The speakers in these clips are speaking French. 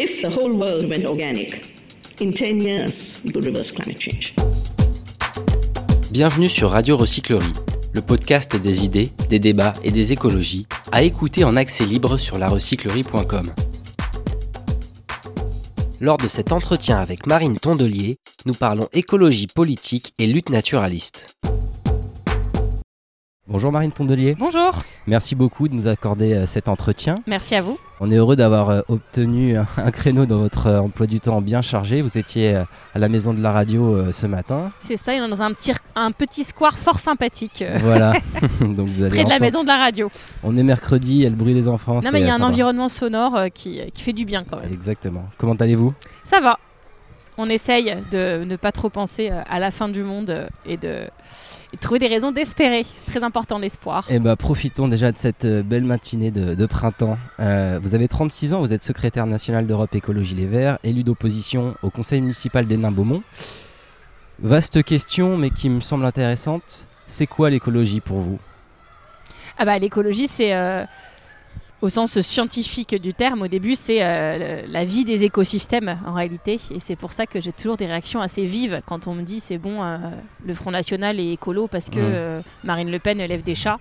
If the whole world went organic, in 10 years, we could reverse climate change. Bienvenue sur Radio Recyclerie, le podcast des idées, des débats et des écologies, à écouter en accès libre sur larecyclerie.com. Lors de cet entretien avec Marine Tondelier, nous parlons écologie politique et lutte naturaliste. Bonjour Marine Tondelier. Bonjour. Merci beaucoup de nous accorder euh, cet entretien. Merci à vous. On est heureux d'avoir euh, obtenu un créneau dans votre euh, emploi du temps bien chargé. Vous étiez à la maison de la radio ce matin. C'est ça, dans un petit, un petit square fort sympathique. Voilà. Donc vous allez Près de la maison de la radio. On est mercredi, il y a le bruit des enfants. Non mais il y a un environnement sonore qui, qui fait du bien quand même. Exactement. Comment allez-vous? Ça va. On essaye de ne pas trop penser à la fin du monde et de et trouver des raisons d'espérer. C'est très important l'espoir. Et eh bah profitons déjà de cette euh, belle matinée de, printemps. Euh, vous avez 36 ans, vous êtes secrétaire national d'Europe Écologie Les Verts, élu d'opposition au conseil municipal des Nains-Beaumont. Vaste question, mais qui me semble intéressante. C'est quoi l'écologie pour vous? Ah bah l'écologie, c'est euh, au sens scientifique du terme, au début, c'est euh, la vie des écosystèmes en réalité. Et c'est pour ça que j'ai toujours des réactions assez vives quand on me dit c'est bon, euh, le Front National est écolo parce que euh, Marine Le Pen élève des chats.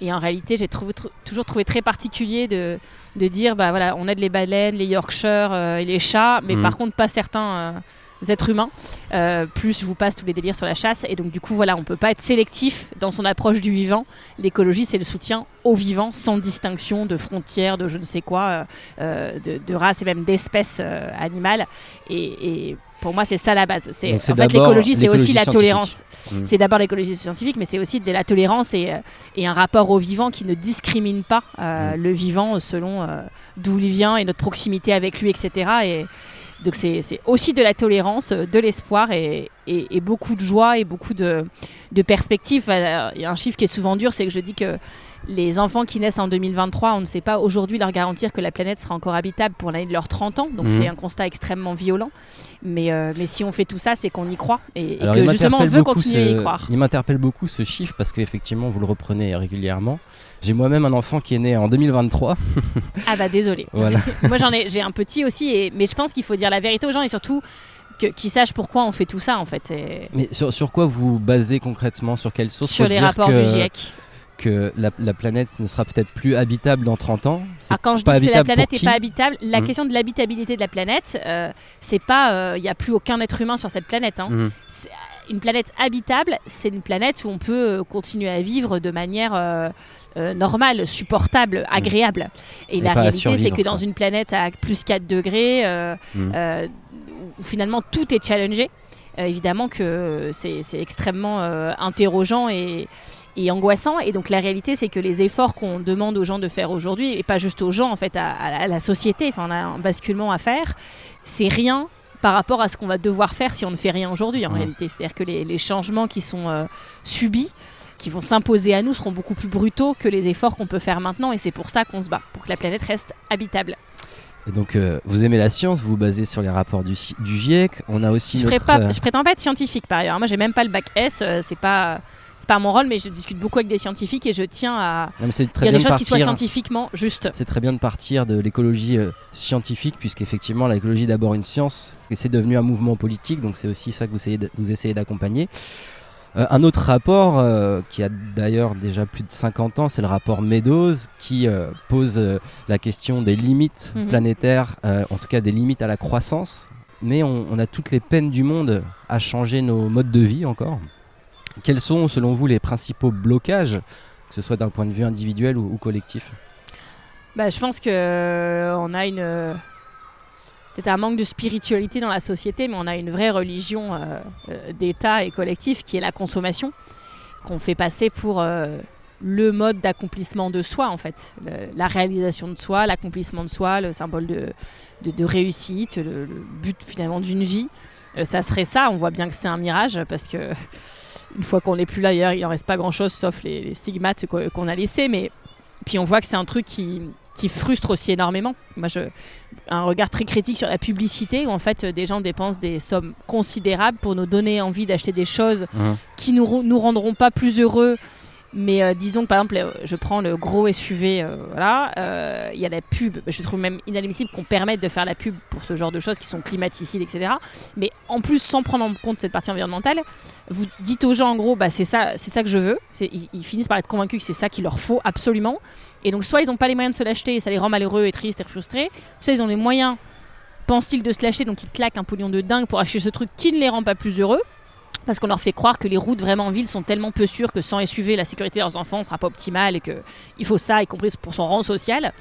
Et en réalité, j'ai toujours trouvé très particulier de, de, dire bah voilà, on aide les baleines, les Yorkshire et les chats, mais mmh. par contre pas certains êtres humains. Euh, plus je vous passe tous les délires sur la chasse. Et donc, du coup, voilà, on ne peut pas être sélectif dans son approche du vivant. L'écologie, c'est le soutien au vivant, sans distinction de frontières, de je ne sais quoi, euh, euh, de, de, race et même d'espèces animales. Et, pour moi, c'est ça la base. C'est en fait l'écologie, c'est aussi la tolérance. Mmh. C'est d'abord l'écologie scientifique, mais c'est aussi de la tolérance et, et, un rapport au vivant qui ne discrimine pas mmh. le vivant selon d'où il vient et notre proximité avec lui, etc. Et, donc c'est aussi de la tolérance, euh, de l'espoir et, beaucoup de joie et beaucoup de, de perspectives. Il y a un chiffre qui est souvent dur, c'est que je dis que les enfants qui naissent en 2023, on ne sait pas aujourd'hui leur garantir que la planète sera encore habitable pour l'année de leurs 30 ans. Donc mhm. c'est un constat extrêmement violent. Mais, euh, mais si on fait tout ça, c'est qu'on y croit et, que justement on veut continuer à y croire. Il m'interpelle beaucoup ce chiffre parce qu'effectivement vous le reprenez régulièrement. J'ai moi-même un enfant qui est né en 2023. ah bah désolé. Voilà. Moi j'en ai, j'ai un petit aussi, et, mais je pense qu'il faut dire la vérité aux gens et surtout qu'ils sachent pourquoi on fait tout ça en fait. Mais sur, sur, quoi vous basez concrètement? Sur quelle source? Sur les rapports du GIEC que la, planète ne sera peut-être plus habitable dans 30 ans. Ah, quand je dis que la planète n'est pas habitable, la hmm. question de l'habitabilité de la planète, euh, c'est pas, il euh, n'y a plus aucun être humain sur cette planète. Hein. Hmm. Une planète habitable, c'est une planète où on peut euh, continuer à vivre de manière normale, supportable, hmm. agréable. Et, la réalité, c'est que dans une planète à plus 4 degrés, où finalement tout est challengé, évidemment que c'est extrêmement interrogeant et, et angoissant. Et donc la réalité, c'est que les efforts qu'on demande aux gens de faire aujourd'hui, et pas juste aux gens, en fait, à, la société, enfin, on a un basculement à faire, c'est rien par rapport à ce qu'on va devoir faire si on ne fait rien aujourd'hui, en réalité. C'est-à-dire que les, changements qui sont euh, subis, qui vont s'imposer à nous, seront beaucoup plus brutaux que les efforts qu'on peut faire maintenant. Et c'est pour ça qu'on se bat, pour que la planète reste habitable. Et donc, euh, vous aimez la science, vous vous basez sur les rapports du, du GIEC. On a aussi. Je, notre, euh, je prétends pas être scientifique par ailleurs. Moi, j'ai même pas le bac S. c'est pas c'est pas mon rôle, mais je discute beaucoup avec des scientifiques et je tiens à dire des choses qui soient scientifiquement justes. C'est très bien de partir de l'écologie euh, scientifique, puisqu'effectivement, l'écologie est d'abord une science, et c'est devenu un mouvement politique, donc c'est aussi ça que vous essayez, vous essayez d'accompagner. Euh, un autre rapport euh, qui a d'ailleurs déjà plus de 50 ans, c'est le rapport Meadows qui pose la question des limites mhm. planétaires, en tout cas des limites à la croissance. Mais on, on, a toutes les peines du monde à changer nos modes de vie encore. Quels sont, selon vous, les principaux blocages, que ce soit d'un point de vue individuel ou, collectif? Bah, Je pense qu'on euh, a une. Euh, peut-être un manque de spiritualité dans la société, mais on a une vraie religion euh, d'État et collectif qui est la consommation, qu'on fait passer pour le mode d'accomplissement de soi, en fait. la réalisation de soi, l'accomplissement de soi, le symbole de, réussite, le, but finalement d'une vie. ça serait ça, on voit bien que c'est un mirage parce que une fois qu'on n'est plus là, il n'en reste pas grand-chose sauf les, stigmates qu'on a laissés. Mais puis on voit que c'est un truc qui, qui frustre aussi énormément. Moi, je, un regard très critique sur la publicité, où en fait des gens dépensent des sommes considérables pour nous donner envie d'acheter des choses mmh. qui nous, nous rendront pas plus heureux Mais euh, disons que par exemple, euh, je prends le gros SUV, euh, voilà, euh, il y a la pub. Je trouve même inadmissible qu'on permette de faire la pub pour ce genre de choses qui sont climaticides, etc. Mais en plus, sans prendre en compte cette partie environnementale, vous dites aux gens en gros, bah, c'est ça, c'est ça que je veux. Ils, ils finissent par être convaincus que c'est ça qu'il leur faut absolument. Et donc, soit ils n'ont pas les moyens de se l'acheter, et ça les rend malheureux et tristes et frustrés. Soit ils ont les moyens, pensent-ils, de se l'acheter, donc ils claquent un pognon de dingue pour acheter ce truc qui ne les rend pas plus heureux. Parce qu'on leur fait croire que les routes vraiment en ville sont tellement peu sûres que sans SUV, la sécurité de leurs enfants ne sera pas optimale et qu'il faut ça, y compris pour son rang social.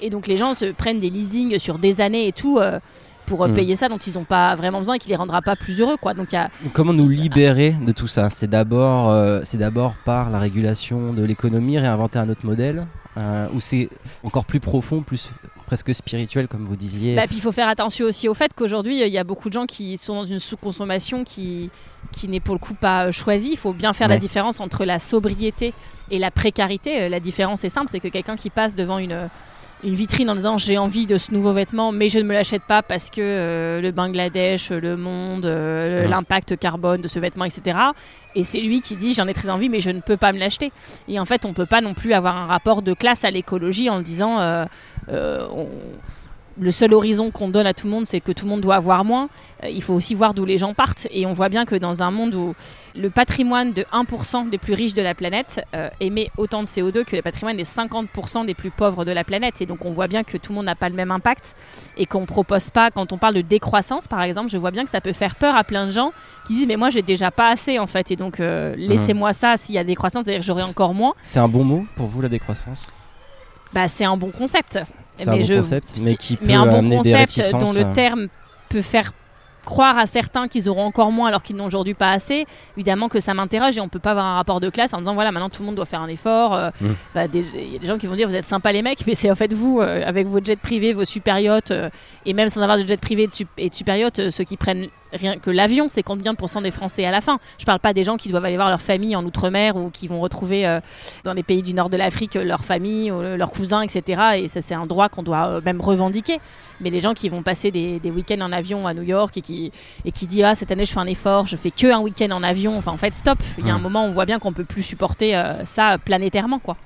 Et donc les gens se prennent des leasings sur des années et tout euh, pour euh, Mm. payer ça dont ils n'ont pas vraiment besoin et qui les rendra pas plus heureux. Quoi. Donc il y a, Comment nous libérer de tout ça? C'est d'abord, euh, c'est d'abord par la régulation de l'économie, réinventer un autre modèle, euh, ou c'est encore plus profond, plus presque spirituel, comme vous disiez. Bah, puis il faut faire attention aussi au fait qu'aujourd'hui, il y a beaucoup de gens qui sont dans une sous-consommation qui, qui n'est pour le coup pas choisie. Il faut bien faire la différence entre la sobriété et la précarité. La différence est simple, c'est que quelqu'un qui passe devant une, une vitrine en disant j'ai envie de ce nouveau vêtement, mais je ne me l'achète pas parce que euh, le Bangladesh, le monde, euh, Ouais. l'impact carbone de ce vêtement, etc. Et c'est lui qui dit j'en ai très envie, mais je ne peux pas me l'acheter. Et en fait, on peut pas non plus avoir un rapport de classe à l'écologie en disant euh, on- le seul horizon qu'on donne à tout le monde, c'est que tout le monde doit avoir moins. Euh, il faut aussi voir d'où les gens partent. Et on voit bien que dans un monde où le patrimoine de 1% des plus riches de la planète euh, émet autant de CO2 que le patrimoine des 50% des plus pauvres de la planète. Et donc on voit bien que tout le monde n'a pas le même impact et qu'on propose pas, quand on parle de décroissance par exemple, je vois bien que ça peut faire peur à plein de gens qui disent mais moi j'ai déjà pas assez en fait. Et donc euh, laissez-moi ça s'il y a décroissance, c'est-à-dire que j'aurai encore moins. C'est un bon mot pour vous, la décroissance? Bah, c'est un bon concept. C'est un bon concept, mais qui peut mais un bon amener des concept réticences, dont le euh. terme peut faire croire à certains qu'ils auront encore moins alors qu'ils n'ont aujourd'hui pas assez, évidemment que ça m'interroge et on peut pas avoir un rapport de classe en disant voilà maintenant tout le monde doit faire un effort. euh, Mm. des- Il y a des gens qui vont dire vous êtes sympas les mecs, mais c'est en fait vous euh, avec vos jets privés, vos super yachts euh, et même sans avoir de jet privé et de, sup- et de super yacht, euh, ceux qui prennent rien que l'avion, c'est combien de pourcents des Français à la fin Je parle pas des gens qui doivent aller voir leur famille en outre-mer ou qui vont retrouver euh, dans les pays du nord de l'Afrique leur famille, ou, euh, leurs cousins, etc. Et ça c'est un droit qu'on doit euh, même revendiquer. Mais les gens qui vont passer des, des week-ends en avion à New York et qui, et qui disent ah cette année je fais un effort, je fais que un week-end en avion, enfin en fait stop. Il y a un Mm. moment où on voit bien qu'on peut plus supporter euh, ça planétairement quoi.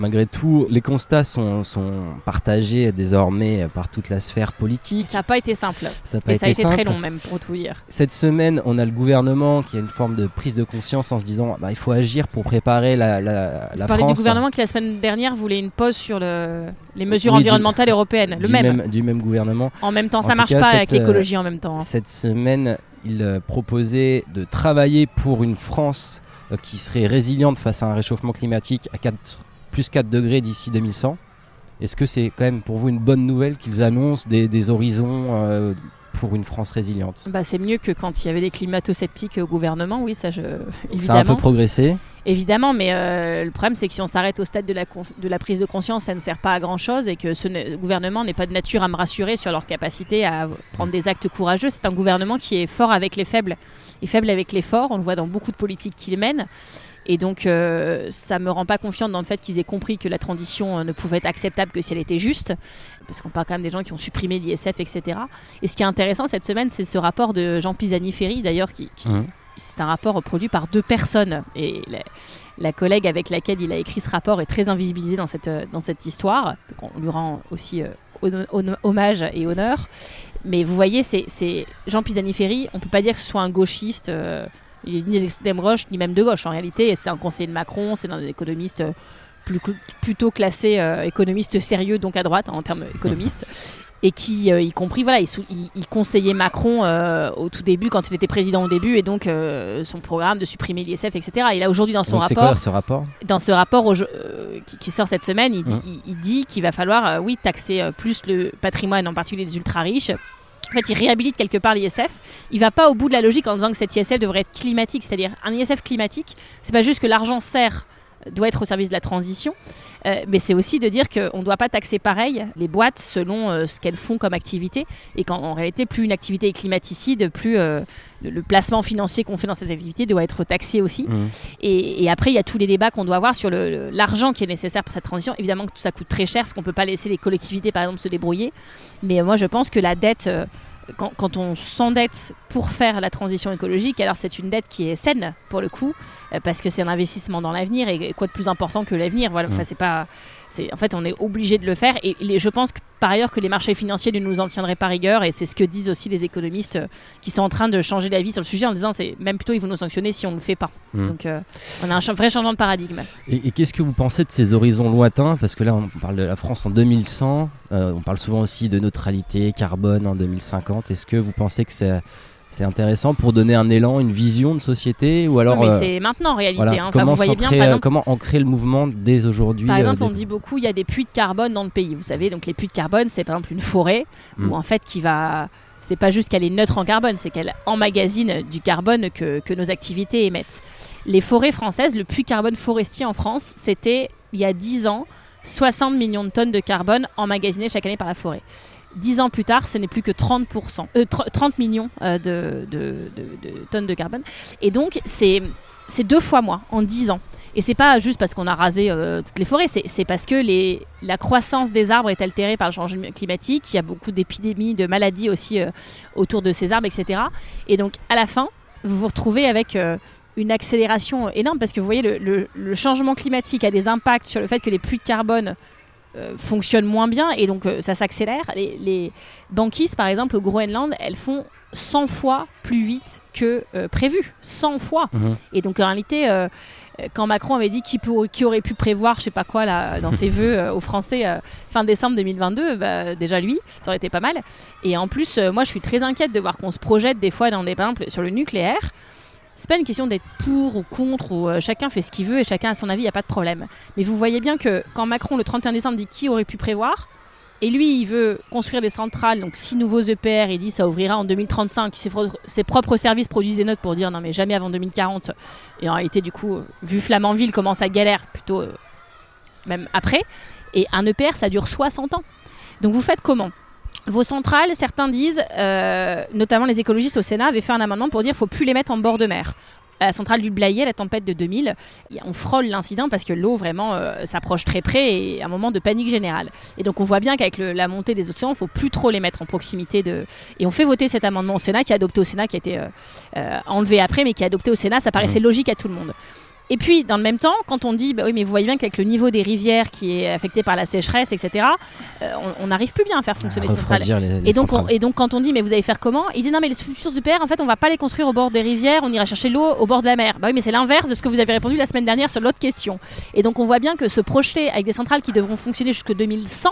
Malgré tout, les constats sont, sont partagés désormais par toute la sphère politique. Ça n'a pas été simple. Ça n'a pas Et été ça a été simple. très long même pour tout dire. Cette semaine, on a le gouvernement qui a une forme de prise de conscience en se disant bah, il faut agir pour préparer la, la, la France. du gouvernement qui la semaine dernière voulait une pause sur le, les mesures Oui, du- environnementales européennes. Le du même. Du même gouvernement. En même temps, ça tout marche cas, pas cette, avec l'écologie en même temps. hein. Cette semaine, il euh, proposait de travailler pour une France euh, qui serait résiliente face à un réchauffement climatique à 4, plus 4 degrés d'ici 2100. Est-ce que c'est quand même pour vous une bonne nouvelle qu'ils annoncent des, des horizons euh, pour une France résiliente? Bah, c'est mieux que quand il y avait des climato-sceptiques au gouvernement, oui, ça je. Ça a un peu Évidemment. progressé. Évidemment, mais euh, le problème c'est que si on s'arrête au stade de la, de la prise de conscience, ça ne sert pas à grand chose et que ce ne- gouvernement n'est pas de nature à me rassurer sur leur capacité à prendre des actes courageux. C'est un gouvernement qui est fort avec les faibles et faible avec les forts. On le voit dans beaucoup de politiques qu'il mène. Et donc, euh, ça me rend pas confiante dans le fait qu'ils aient compris que la transition euh, ne pouvait être acceptable que si elle était juste, parce qu'on parle quand même des gens qui ont supprimé l'ISF, etc. Et ce qui est intéressant cette semaine, c'est ce rapport de Jean Pisani-Ferry, d'ailleurs, qui, qui- c'est un rapport produit par deux personnes. Et la, la collègue avec laquelle il a écrit ce rapport est très invisibilisée dans cette, euh, dans cette histoire. Donc on lui rend aussi euh, hommage et honneur. Mais vous voyez, c'est c'est Jean Pisani-Ferry, on peut pas dire que ce soit un gauchiste. euh, il est ni d'extrême gauche, ni même de gauche. En réalité, c'est un conseiller de Macron, c'est un économiste euh, plus, plutôt classé euh, économiste sérieux, donc à droite hein, en termes économistes. Et qui, euh, y compris, voilà, il, sou- il- il conseillait Macron euh, au tout début, quand il était président au début, et donc euh, son programme de supprimer l'ISF, etc. Et là, aujourd'hui, dans son Donc c'est rapport, quoi ce rapport? dans ce rapport au- qui, qui sort cette semaine, il dit, dit qu'il va falloir, oui, taxer plus le patrimoine, en particulier des ultra riches. En fait, il réhabilite quelque part l'ISF. Il va pas au bout de la logique en disant que cet ISF devrait être climatique, c'est-à-dire un ISF climatique. C'est pas juste que l'argent sert doit être au service de la transition, euh, mais c'est aussi de dire qu'on ne doit pas taxer pareil les boîtes selon euh, ce qu'elles font comme activité, et qu'en en réalité, plus une activité est climaticide, plus euh, le, le placement financier qu'on fait dans cette activité doit être taxé aussi. Mhm. Et, et après, il y a tous les débats qu'on doit avoir sur l'argent qui est nécessaire pour cette transition. Évidemment que tout ça coûte très cher, parce qu'on ne peut pas laisser les collectivités, par exemple, se débrouiller. Mais moi, je pense que la dette, quand, quand on s'endette pour faire la transition écologique, alors c'est une dette qui est saine pour le coup, euh, parce que c'est un investissement dans l'avenir et quoi de plus important que l'avenir. Voilà, enfin, Mm. c'est pas, en fait on est obligé de le faire et les- je pense que par ailleurs que les marchés financiers ne nous en tiendraient pas rigueur et c'est ce que disent aussi les économistes euh, qui sont en train de changer d'avis sur le sujet en disant c'est même plutôt ils vont nous sanctionner si on ne le fait pas. Mm. Donc euh, on a un vrai changement de paradigme. Et, et qu'est-ce que vous pensez de ces horizons lointains? Parce que là, on parle de la France en 2100, euh, on parle souvent aussi de neutralité carbone en 2050. Est-ce que vous pensez que c'est c'est intéressant pour donner un élan, une vision de société ou alors mais euh, c'est maintenant en réalité. voilà, hein. Enfin, comment, vous voyez bien, s'ancrer, par euh, exemple, comment ancrer le mouvement dès aujourd'hui Par euh, exemple, on dit beaucoup, il y a des puits de carbone dans le pays. Vous savez, donc les puits de carbone, c'est par exemple une forêt Mm. où en fait qui va, c'est pas juste qu'elle est neutre en carbone, c'est qu'elle emmagasine du carbone que, que nos activités émettent. Les forêts françaises, le puits de carbone forestier en France, c'était il y a 10 ans 60 millions de tonnes de carbone emmagasinées chaque année par la forêt. 10 ans plus tard, ce n'est plus que 30%, euh, tr- 30 millions euh, de, tonnes de carbone. Et donc, c'est deux fois moins en 10 ans. Et c'est pas juste parce qu'on a rasé euh, toutes les forêts, c'est parce que les, la croissance des arbres est altérée par le changement climatique. Il y a beaucoup d'épidémies, de maladies aussi euh, autour de ces arbres, etc. Et donc, à la fin, vous vous retrouvez avec une accélération énorme parce que vous voyez, le, le- changement climatique a des impacts sur le fait que les puits de carbone euh, fonctionnent moins bien et donc euh, ça s'accélère. Les, les banquises, par exemple, au Groenland, elles font 100 fois plus vite que euh, prévu. 100 fois. Mhm. Et donc en réalité, euh, quand Macron avait dit qui, peut- qui aurait pu prévoir, je sais pas quoi, là, dans ses euh, aux Français fin décembre 2022, bah, déjà lui, ça aurait été pas mal. Et en plus, moi je suis très inquiète de voir qu'on se projette des fois dans des, par exemple, sur le nucléaire. C'est pas une question d'être pour ou contre, ou euh, chacun fait ce qu'il veut et chacun a son avis, il n'y a pas de problème. Mais vous voyez bien que quand Macron, le 31 décembre, dit qui aurait pu prévoir, et lui, il veut construire des centrales, donc six nouveaux EPR, il dit ça ouvrira en 2035. Ses, propres services produisent des notes pour dire non mais jamais avant 2040. Et en réalité, du coup, vu Flamanville comment ça galère, plutôt euh, même après. Et un EPR, ça dure 60 ans. Donc vous faites comment? Vos centrales, certains disent, euh, notamment les écologistes au Sénat, avaient fait un amendement pour dire qu'il faut plus les mettre en bord de mer. À la centrale du Blayais, la tempête de 2000, y a- on frôle l'incident parce que l'eau vraiment euh, s'approche très près et un moment de panique générale. Et donc on voit bien qu'avec la montée des océans, il faut plus trop les mettre en proximité de. Et on fait voter cet amendement au Sénat, qui est adopté au Sénat, qui a été euh, enlevé après, mais qui est adopté au Sénat. Ça paraissait logique à tout le monde. Et puis, dans le même temps, quand on dit, bah oui, mais vous voyez bien qu'avec le niveau des rivières qui est affecté par la sécheresse, etc., euh, on- n'arrive plus bien à faire fonctionner ces centrales. refroidir les, les Et donc, on- centrales. et donc, quand on dit, mais vous allez faire comment Ils disent, non, mais les futurs EPR, en fait, on va pas les construire au bord des rivières, on ira chercher l'eau au bord de la mer. Bah oui, mais c'est l'inverse de ce que vous avez répondu la semaine dernière sur l'autre question. Et donc, on voit bien que se projeter avec des centrales qui devront fonctionner jusqu'en 2100,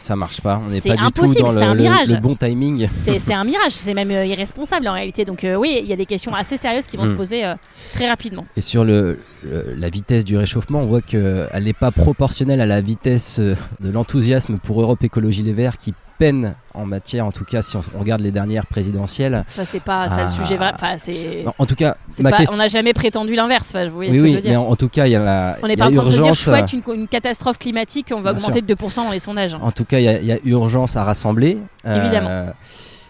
ça marche pas. On n'est pas du tout dans le, le- mirage. le bon timing. c'est un mirage, c'est même euh, irresponsable en réalité. Donc, euh, oui, il y a des questions assez sérieuses qui vont Mm. se poser euh, très rapidement. Et sur le, le- la vitesse du réchauffement, on voit qu'elle n'est pas proportionnelle à la vitesse de l'enthousiasme pour Europe Écologie Les Verts qui peine en matière, en tout cas si on, regarde les dernières présidentielles. Ça, c'est pas ça le Ah. sujet vrai. Enfin, c'est. En, tout cas, c'est ma pas- question. On n'a jamais prétendu l'inverse. Enfin, Oui, oui, mais en, en tout cas, il y a la On n'est pas en train de dire euh, chouette, une, une catastrophe climatique, on va Bien augmenter de 2% dans les sondages. En tout cas, il y a- il y, a urgence à rassembler. Euh, Évidemment.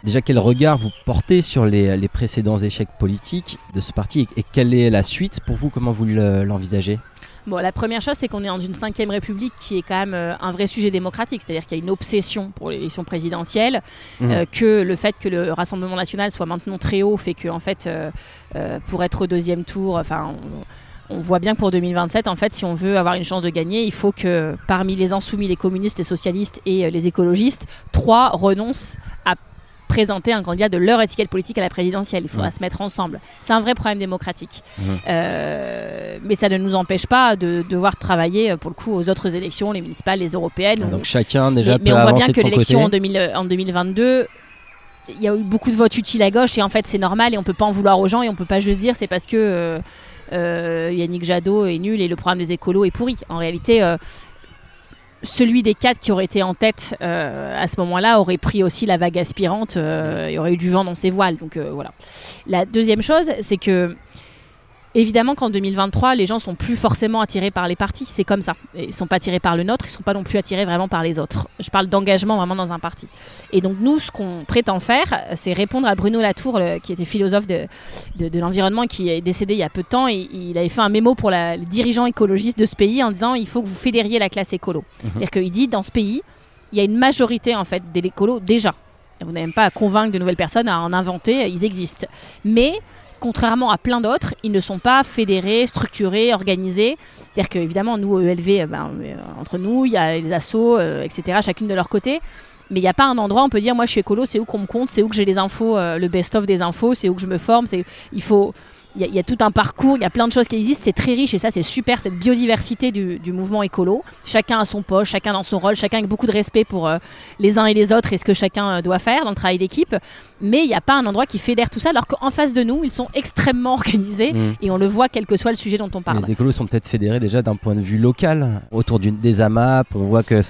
Déjà, quel regard vous portez sur les, les précédents échecs politiques de ce parti et, et quelle est la suite pour vous? Comment vous le- l'envisagez? Bon, la première chose, c'est qu'on est dans une cinquième république qui est quand même euh, un vrai sujet démocratique, c'est-à-dire qu'il y a une obsession pour l'élection présidentielle, Mhm. euh, que le fait que le Rassemblement national soit maintenant très haut fait que, en fait, euh, pour être au deuxième tour, enfin, on, on voit bien que pour 2027, en fait, si on veut avoir une chance de gagner, il faut que parmi les insoumis, les communistes, les socialistes et les écologistes, trois renoncent à présenter un candidat de leur étiquette politique à la présidentielle. Il faudra Mhm. se mettre ensemble. C'est un vrai problème démocratique. Mhm. Euh, mais ça ne nous empêche pas de devoir travailler euh, pour le coup aux autres élections, les municipales, les européennes. Donc On- chacun déjà mais, peut mais on voit bien que l'élection en, côté. 2000 en 2022, il y a eu beaucoup de votes utiles à gauche et en fait c'est normal et on peut pas en vouloir aux gens et on peut pas juste dire c'est parce que euh, euh, Yannick Jadot est nul et le programme des écolos est pourri. En réalité, euh, celui des quatre qui aurait été en tête euh, à ce moment-là aurait pris aussi la vague aspirante euh, et aurait eu du vent dans ses voiles. Donc euh, voilà. La deuxième chose, c'est que évidemment qu'en 2023, les gens sont plus forcément attirés par les partis. C'est comme ça. Ils sont pas attirés par le nôtre, ils sont pas non plus attirés vraiment par les autres. Je parle d'engagement vraiment dans un parti. Et donc nous, ce qu'on prétend faire, c'est répondre à Bruno Latour, le- qui était philosophe de, de, de l'environnement, qui est décédé il y a peu de temps. Et il avait fait un mémo pour la- les dirigeants écologistes de ce pays en disant il faut que vous fédériez la classe écolo. Mhm. C'est-à-dire qu'il dit dans ce pays, il y a une majorité en fait des écolos déjà. Vous n'avez même pas à convaincre de nouvelles personnes à en inventer, ils existent. Mais contrairement à plein d'autres, ils ne sont pas fédérés, structurés, organisés. C'est-à-dire qu'évidemment, nous, ELV, ben, euh, entre nous, il y a les assos, euh, etc., chacune de leur côté. Mais il n'y a pas un endroit où on peut dire, moi je suis écolo, c'est où qu'on me compte, c'est où que j'ai les infos, euh, le best-of des infos, c'est où que je me forme. Il faut il y, a tout un parcours, il y a plein de choses qui existent, c'est très riche et ça c'est super, cette biodiversité du, mouvement écolo. Chacun a son poste, chacun dans son rôle, chacun avec beaucoup de respect pour euh, les uns et les autres et ce que chacun euh, doit faire dans le travail d'équipe. Mais il n'y a pas un endroit qui fédère tout ça, alors qu'en face de nous, ils sont extrêmement organisés mmh. et on le voit quel que soit le sujet dont on parle. Les écolos sont peut-être fédérés déjà d'un point de vue local, autour des AMAP, on voit que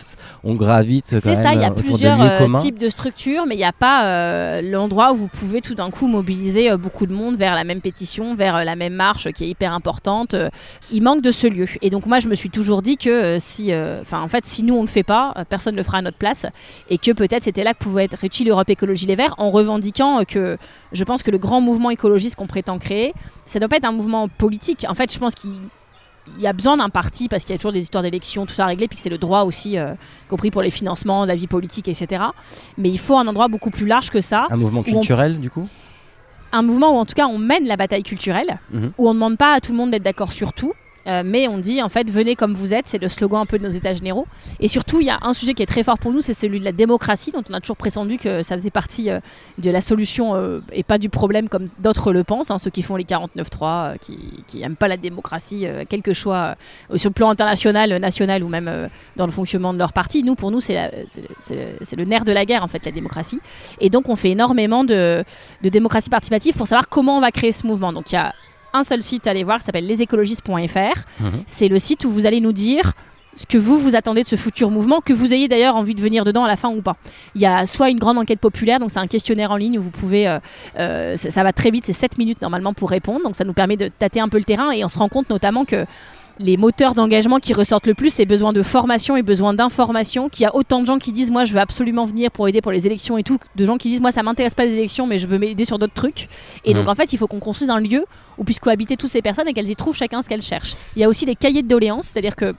on gravite. C'est ça, il y a plusieurs euh, types de structures, mais il n'y a pas l'endroit où vous pouvez tout d'un coup mobiliser beaucoup de monde vers la même pétition vers euh, la même marche qui est hyper importante. Euh, il manque de ce lieu. Et donc moi, je me suis toujours dit que euh, si, enfin en fait, si nous on ne le fait pas, personne ne le fera à notre place, et que peut-être c'était là que pouvait être utile Europe Écologie Les Verts, en revendiquant que je pense que le grand mouvement écologiste qu'on prétend créer, ça ne doit pas être un mouvement politique. En fait, je pense qu'il y a besoin d'un parti parce qu'il y a toujours des histoires d'élections, tout ça à régler, puis que c'est le droit aussi, compris pour les financements, la vie politique, etc. Mais il faut un endroit beaucoup plus large que ça. Un mouvement culturel, du coup? Un mouvement où en tout cas on mène la bataille culturelle, mhm. où on ne demande pas à tout le monde d'être d'accord sur tout, euh, mais on dit en fait venez comme vous êtes, c'est le slogan un peu de nos états généraux. Et surtout, il y a un sujet qui est très fort pour nous, c'est celui de la démocratie, dont on a toujours pressendu que ça faisait partie euh, de la solution euh, et pas du problème comme d'autres le pensent, hein, ceux qui font les 49-3, qui n'aiment pas la démocratie, quel que sur le plan international, national ou même dans le fonctionnement de leur parti. Nous, pour nous, c'est le nerf de la guerre en fait, la démocratie. Et donc on fait énormément de, de démocratie participative pour savoir comment on va créer ce mouvement. Donc il y a un seul site à aller voir qui s'appelle lesécologistes.fr. Mhm. C'est le site où vous allez nous dire ce que vous vous attendez de ce futur mouvement, que vous ayez d'ailleurs envie de venir dedans à la fin ou pas. Il y a soit une grande enquête populaire, donc c'est un questionnaire en ligne où vous pouvez, euh, euh, ça, va très vite, c'est 7 minutes normalement pour répondre, donc ça nous permet de tâter un peu le terrain et on se rend compte notamment que les moteurs d'engagement qui ressortent le plus, c'est besoin de formation et besoin d'information. Qu'il y a autant de gens qui disent moi je veux absolument venir pour aider pour les élections et tout, de gens qui disent moi ça m'intéresse pas les élections mais je veux m'aider sur d'autres trucs. Et donc mmh. en fait il faut qu'on construise un lieu où puissent cohabiter toutes ces personnes et qu'elles y trouvent chacun ce qu'elles cherchent. Il y a aussi des cahiers de doléances, c'est-à-dire que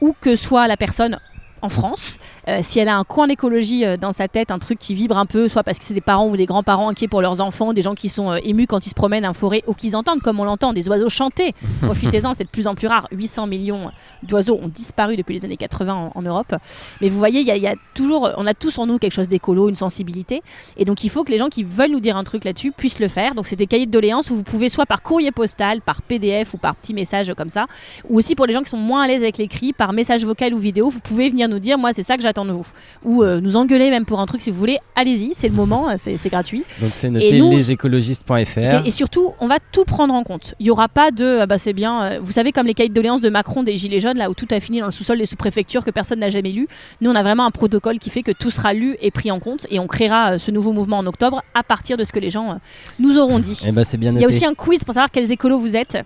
où que soit la personne en France. Euh, si elle a un coin d'écologie euh, dans sa tête, un truc qui vibre un peu, soit parce que c'est des parents ou des grands-parents inquiets pour leurs enfants, des gens qui sont euh, émus quand ils se promènent en forêt ou qu'ils entendent, comme on l'entend, des oiseaux chanter. Profitez-en, c'est de plus en plus rare. 800 millions d'oiseaux ont disparu depuis les années 80 en, Europe. Mais vous voyez, il y, a toujours, on a tous en nous quelque chose d'écolo, une sensibilité. Et donc il faut que les gens qui veulent nous dire un truc là-dessus puissent le faire. Donc c'est des cahiers de doléances où vous pouvez soit par courrier postal, par PDF ou par petit message comme ça, ou aussi pour les gens qui sont moins à l'aise avec l'écrit, par message vocal ou vidéo, vous pouvez venir nous dire, moi c'est ça que j'attends de vous. Ou euh, nous engueuler même pour un truc si vous voulez, allez-y, c'est le moment, c'est gratuit. Donc c'est noté lesécologistes.fr. Et surtout, on va tout prendre en compte. Il n'y aura pas de, ah bah c'est bien, euh, vous savez comme les cahiers de doléances de Macron des Gilets jaunes, là où tout a fini dans le sous-sol des sous-préfectures que personne n'a jamais lu. Nous, on a vraiment un protocole qui fait que tout sera lu et pris en compte et on créera euh, ce nouveau mouvement en octobre à partir de ce que les gens nous auront dit. Et eh c'est bien Il y a aussi un quiz pour savoir quels écolos vous êtes.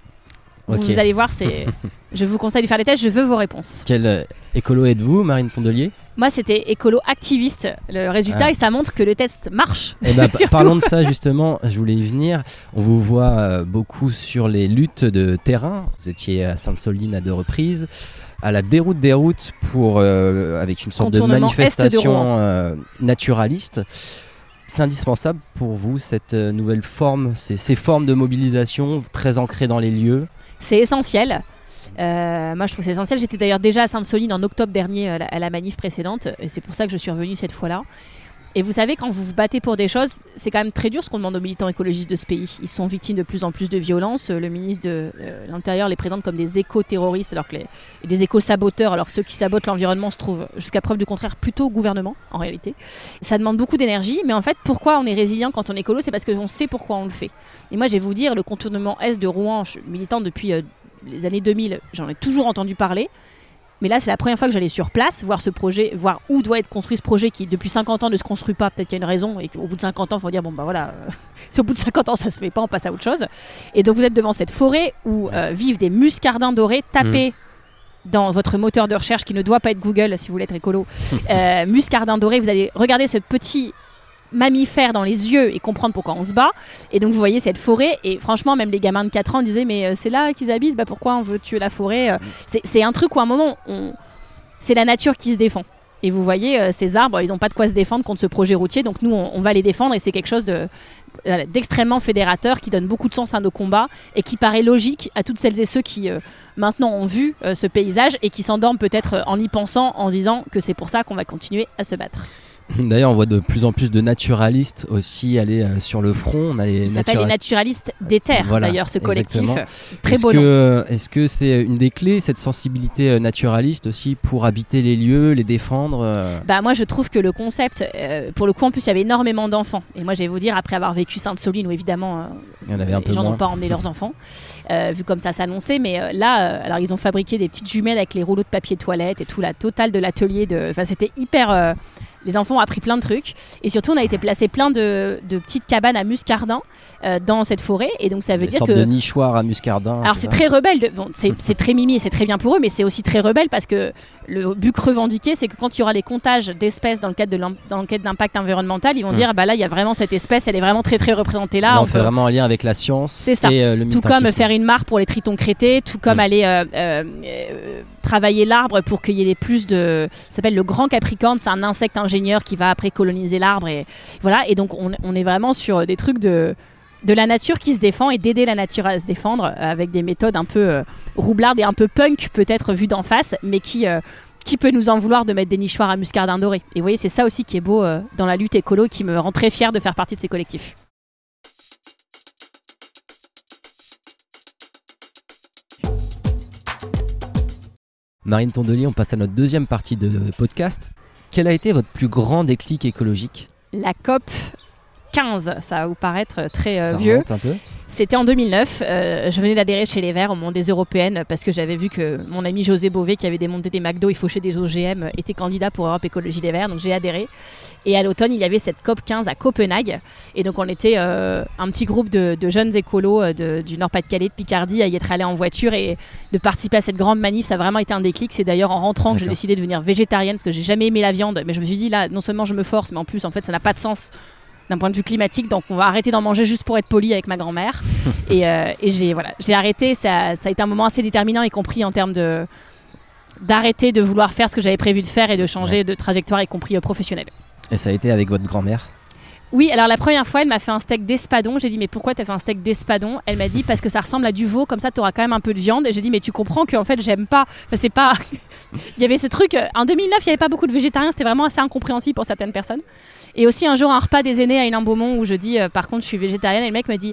Vous allez voir, c'est. je vous conseille de faire les tests. Je veux vos réponses. Quel écolo êtes-vous, Marine Pondelier moi, c'était écolo activiste le résultat ah. et ça montre que le test marche. Eh ben, parlons de ça justement, je voulais y venir. On vous voit euh, beaucoup sur les luttes de terrain. Vous étiez à Sainte-Soline à deux reprises, à la déroute des routes pour, euh, avec une sorte de manifestation euh, naturaliste. C'est indispensable pour vous cette nouvelle forme, ces, ces formes de mobilisation très ancrées dans les lieux C'est essentiel. Euh, moi, je trouve c'est essentiel. J'étais d'ailleurs déjà à Sainte-Soline en octobre dernier euh, à la manif précédente, et c'est pour ça que je suis revenue cette fois-là. Et vous savez, quand vous vous battez pour des choses, c'est quand même très dur ce qu'on demande aux militants écologistes de ce pays. Ils sont victimes de plus en plus de violences. Le ministre de euh, l'Intérieur les présente comme des éco-terroristes, alors que des éco-saboteurs, alors que ceux qui sabotent l'environnement se trouvent, jusqu'à preuve du contraire, plutôt au gouvernement, en réalité. Ça demande beaucoup d'énergie, mais en fait, pourquoi on est résilient quand on est écolo? C'est parce qu'on sait pourquoi on le fait. Et moi, je vais vous dire, le contournement Est de Rouen, je suis militante depuis les années 2000, j'en ai toujours entendu parler. Mais là, c'est la première fois que j'allais sur place, voir ce projet, voir où doit être construit ce projet qui, depuis 50 ans, ne se construit pas. Peut-être qu'il y a une raison et qu'au bout de 50 ans, il faut dire bon, bah voilà, euh, si au bout de 50 ans ça se fait pas, on passe à autre chose. Et donc, vous êtes devant cette forêt où euh, vivent des muscardins dorés. Tapez mmh. dans votre moteur de recherche qui ne doit pas être Google si vous voulez être écolo. euh, muscardin doré, vous allez regarder ce petit mammifère dans les yeux et comprendre pourquoi on se bat. Et donc vous voyez cette forêt et franchement même les gamins de 4 ans disaient mais euh, c'est là qu'ils habitent, bah pourquoi on veut tuer la forêt euh? C'est un truc où à un moment c'est la nature qui se défend. Et vous voyez, euh, ces arbres, ils n'ont pas de quoi se défendre contre ce projet routier. Donc nous, on, va les défendre et c'est quelque chose d'extrêmement fédérateur qui donne beaucoup de sens à nos combats et qui paraît logique à toutes celles et ceux qui maintenant ont vu ce paysage et qui s'endorment peut-être en y pensant en disant que c'est pour ça qu'on va continuer à se battre. D'ailleurs, on voit de plus en plus de naturalistes aussi aller euh, sur le front. On a les Il s'appelle les natura- naturalistes des terres, Voilà, d'ailleurs, ce collectif. exactement. Très beau que, est-ce que c'est une des clés, cette sensibilité euh, naturaliste aussi pour habiter les lieux, les défendre euh, Bah moi je trouve que le concept, euh, pour le coup en plus il y avait énormément d'enfants. Et moi je vais vous dire, après avoir vécu Sainte-Soline où évidemment euh, avait un les peu gens n'ont pas emmené leurs enfants, euh, vu comme ça s'annonçait, mais là, alors ils ont fabriqué des petites jumelles avec les rouleaux de papier toilette et tout la totale de l'atelier. De... Enfin c'était hyper... les enfants ont appris plein de trucs. Et surtout on a été placé plein de, de petites cabanes à muscardin euh, dans cette forêt. Et donc ça veut Des dire que... de nichoirs à muscardin. Alors c'est très rebelle, de- bon, c'est très mimi et c'est très bien pour eux, mais c'est aussi très rebelle parce que le but revendiqué, c'est que quand il y aura les comptages d'espèces dans le cadre de l'enquête d'impact environnemental, ils vont Mm. dire bah là il y a vraiment cette espèce, elle est vraiment très très représentée là. Là, on, on fait peut- vraiment un lien avec la science C'est ça. et euh, le tout comme faire une mare pour les tritons crétés, tout comme Mm. aller euh, euh, travailler l'arbre pour qu'il y ait les plus de. Ça s'appelle le grand capricorne, c'est un insecte ingénieur qui va après coloniser l'arbre et voilà. Et donc on, on est vraiment sur des trucs de de la nature qui se défend et d'aider la nature à se défendre euh, avec des méthodes un peu euh, roublardes et un peu punk peut-être vues d'en face, mais qui euh, qui peut nous en vouloir de mettre des nichoirs à muscardin doré Et vous voyez, c'est ça aussi qui est beau euh, dans la lutte écolo, qui me rend très fière de faire partie de ces collectifs. Marine Tondelier, on passe à notre deuxième partie de podcast. Quel a été votre plus grand déclic écologique? La COP 15, ça va vous paraître très euh, Ça vieux. remonte un peu. C'était en 2009. euh, je venais d'adhérer chez les Verts au monde des Européennes parce que j'avais vu que mon ami José Bové, qui avait démonté des McDo et fauché des OGM, était candidat pour Europe Écologie Les Verts. Donc j'ai adhéré. Et à l'automne, il y avait cette COP 15 à Copenhague. Et donc on était euh, un petit groupe de, de jeunes écolos de- du Nord-Pas-de-Calais, de Picardie, à y être allés en voiture et de participer à cette grande manif. Ça a vraiment été un déclic. C'est d'ailleurs en rentrant que j'ai décidé de devenir végétarienne parce que j'ai jamais aimé la viande. Mais je me suis dit là, non seulement je me force, mais en plus, en fait, ça n'a pas de sens d'un point de vue climatique. Donc on va arrêter d'en manger juste pour être poli avec ma grand-mère. et euh, et j'ai voilà, j'ai arrêté. Ça, ça a été un moment assez déterminant, y compris en termes de d'arrêter de vouloir faire ce que j'avais prévu de faire et de changer de trajectoire, y compris euh, professionnelle. Et ça a été avec votre grand-mère? Oui, alors la première fois, elle m'a fait un steak d'espadon. J'ai dit, mais pourquoi t'as fait un steak d'espadon? Elle m'a dit, parce que ça ressemble à du veau, comme ça t'auras quand même un peu de viande. Et j'ai dit, mais tu comprends qu'en fait, j'aime pas. Enfin, c'est pas. il y avait ce truc. euh, En 2009, il n'y avait pas beaucoup de végétariens. C'était vraiment assez incompréhensible pour certaines personnes. Et aussi, un jour, un repas des aînés à Hénin-Beaumont où je dis, euh, par contre, je suis végétarienne. Et le mec me dit,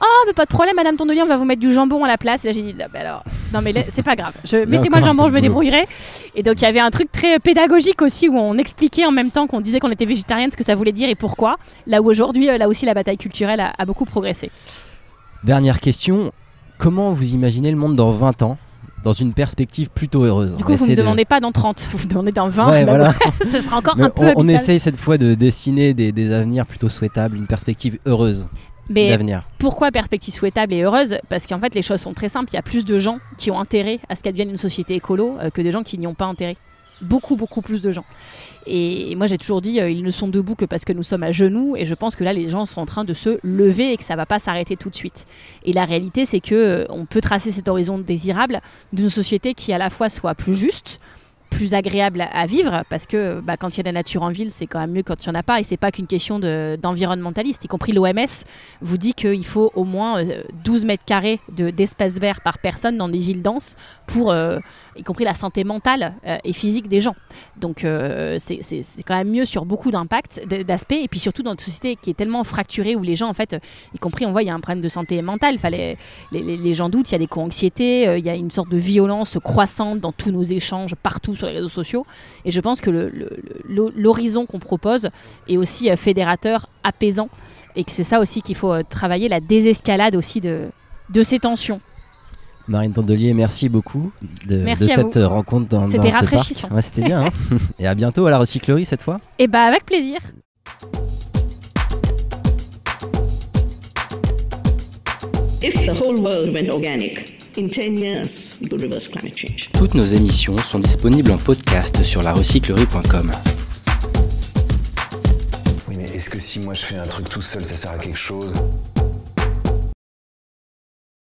ah, mais pas de problème, madame Tondelier, on va vous mettre du jambon à la place. Et là, j'ai dit, Ah, bah alors, non, mais c'est pas grave. Je... Mettez-moi le jambon, je me débrouillerai. Et donc, il y avait un truc très pédagogique aussi où on expliquait en même temps qu'on disait qu'on était végétarienne, ce que ça voulait dire et pourquoi. Là où aujourd'hui, euh, là aussi, la bataille culturelle a, a beaucoup progressé. Dernière question. Comment vous imaginez le monde dans 20 ans dans une perspective plutôt heureuse? Du coup, vous me essayer de- demandez pas dans 30, vous me demandez dans 20. Ouais, là, voilà. ce sera encore Mais un peu on, on essaye cette fois de dessiner des, des avenirs plutôt souhaitables, une perspective heureuse Mais d'avenir. pourquoi perspective souhaitable et heureuse? Parce qu'en fait, les choses sont très simples. Il y a plus de gens qui ont intérêt à ce qu'advienne une société écolo euh, que de gens qui n'y ont pas intérêt. Beaucoup, beaucoup plus de gens. Et moi, j'ai toujours dit, euh, ils ne sont debout que parce que nous sommes à genoux. Et je pense que là, les gens sont en train de se lever et que ça va pas s'arrêter tout de suite. Et la réalité, c'est que euh, on peut tracer cet horizon désirable d'une société qui à la fois soit plus juste, plus agréable à- vivre parce que bah, quand il y a de la nature en ville, c'est quand même mieux quand il n'y en a pas et c'est pas qu'une question de- d'environnementaliste, y compris l'OMS vous dit qu'il faut au moins euh, 12 mètres carrés de- d'espace vert par personne dans des villes denses pour, euh, y compris la santé mentale euh, et physique des gens. Donc euh, c'est quand même mieux sur beaucoup d'impacts, d'aspects et puis surtout dans une société qui est tellement fracturée où les gens en fait, euh, y compris on voit il y a un problème de santé mentale, fallait, les, gens doutent, il y a des co-anxiétés, euh, il y a une sorte de violence croissante dans tous nos échanges partout sur les réseaux sociaux. Et je pense que l'horizon qu'on propose est aussi euh, fédérateur, apaisant, et que c'est ça aussi qu'il faut euh, travailler, la désescalade aussi de, de ces tensions. Marine Tondelier, merci beaucoup de, Merci de à cette rencontre dans, C'était rafraîchissant. Ouais, c'était bien. hein. Et à bientôt à la recyclerie cette fois. Et bah avec plaisir. If the whole world went organic, in 10 years, we could reverse climate change. Toutes nos émissions sont disponibles en podcast sur larecyclerie.com. Oui, mais est-ce que si moi je fais un truc tout seul, ça sert à quelque chose?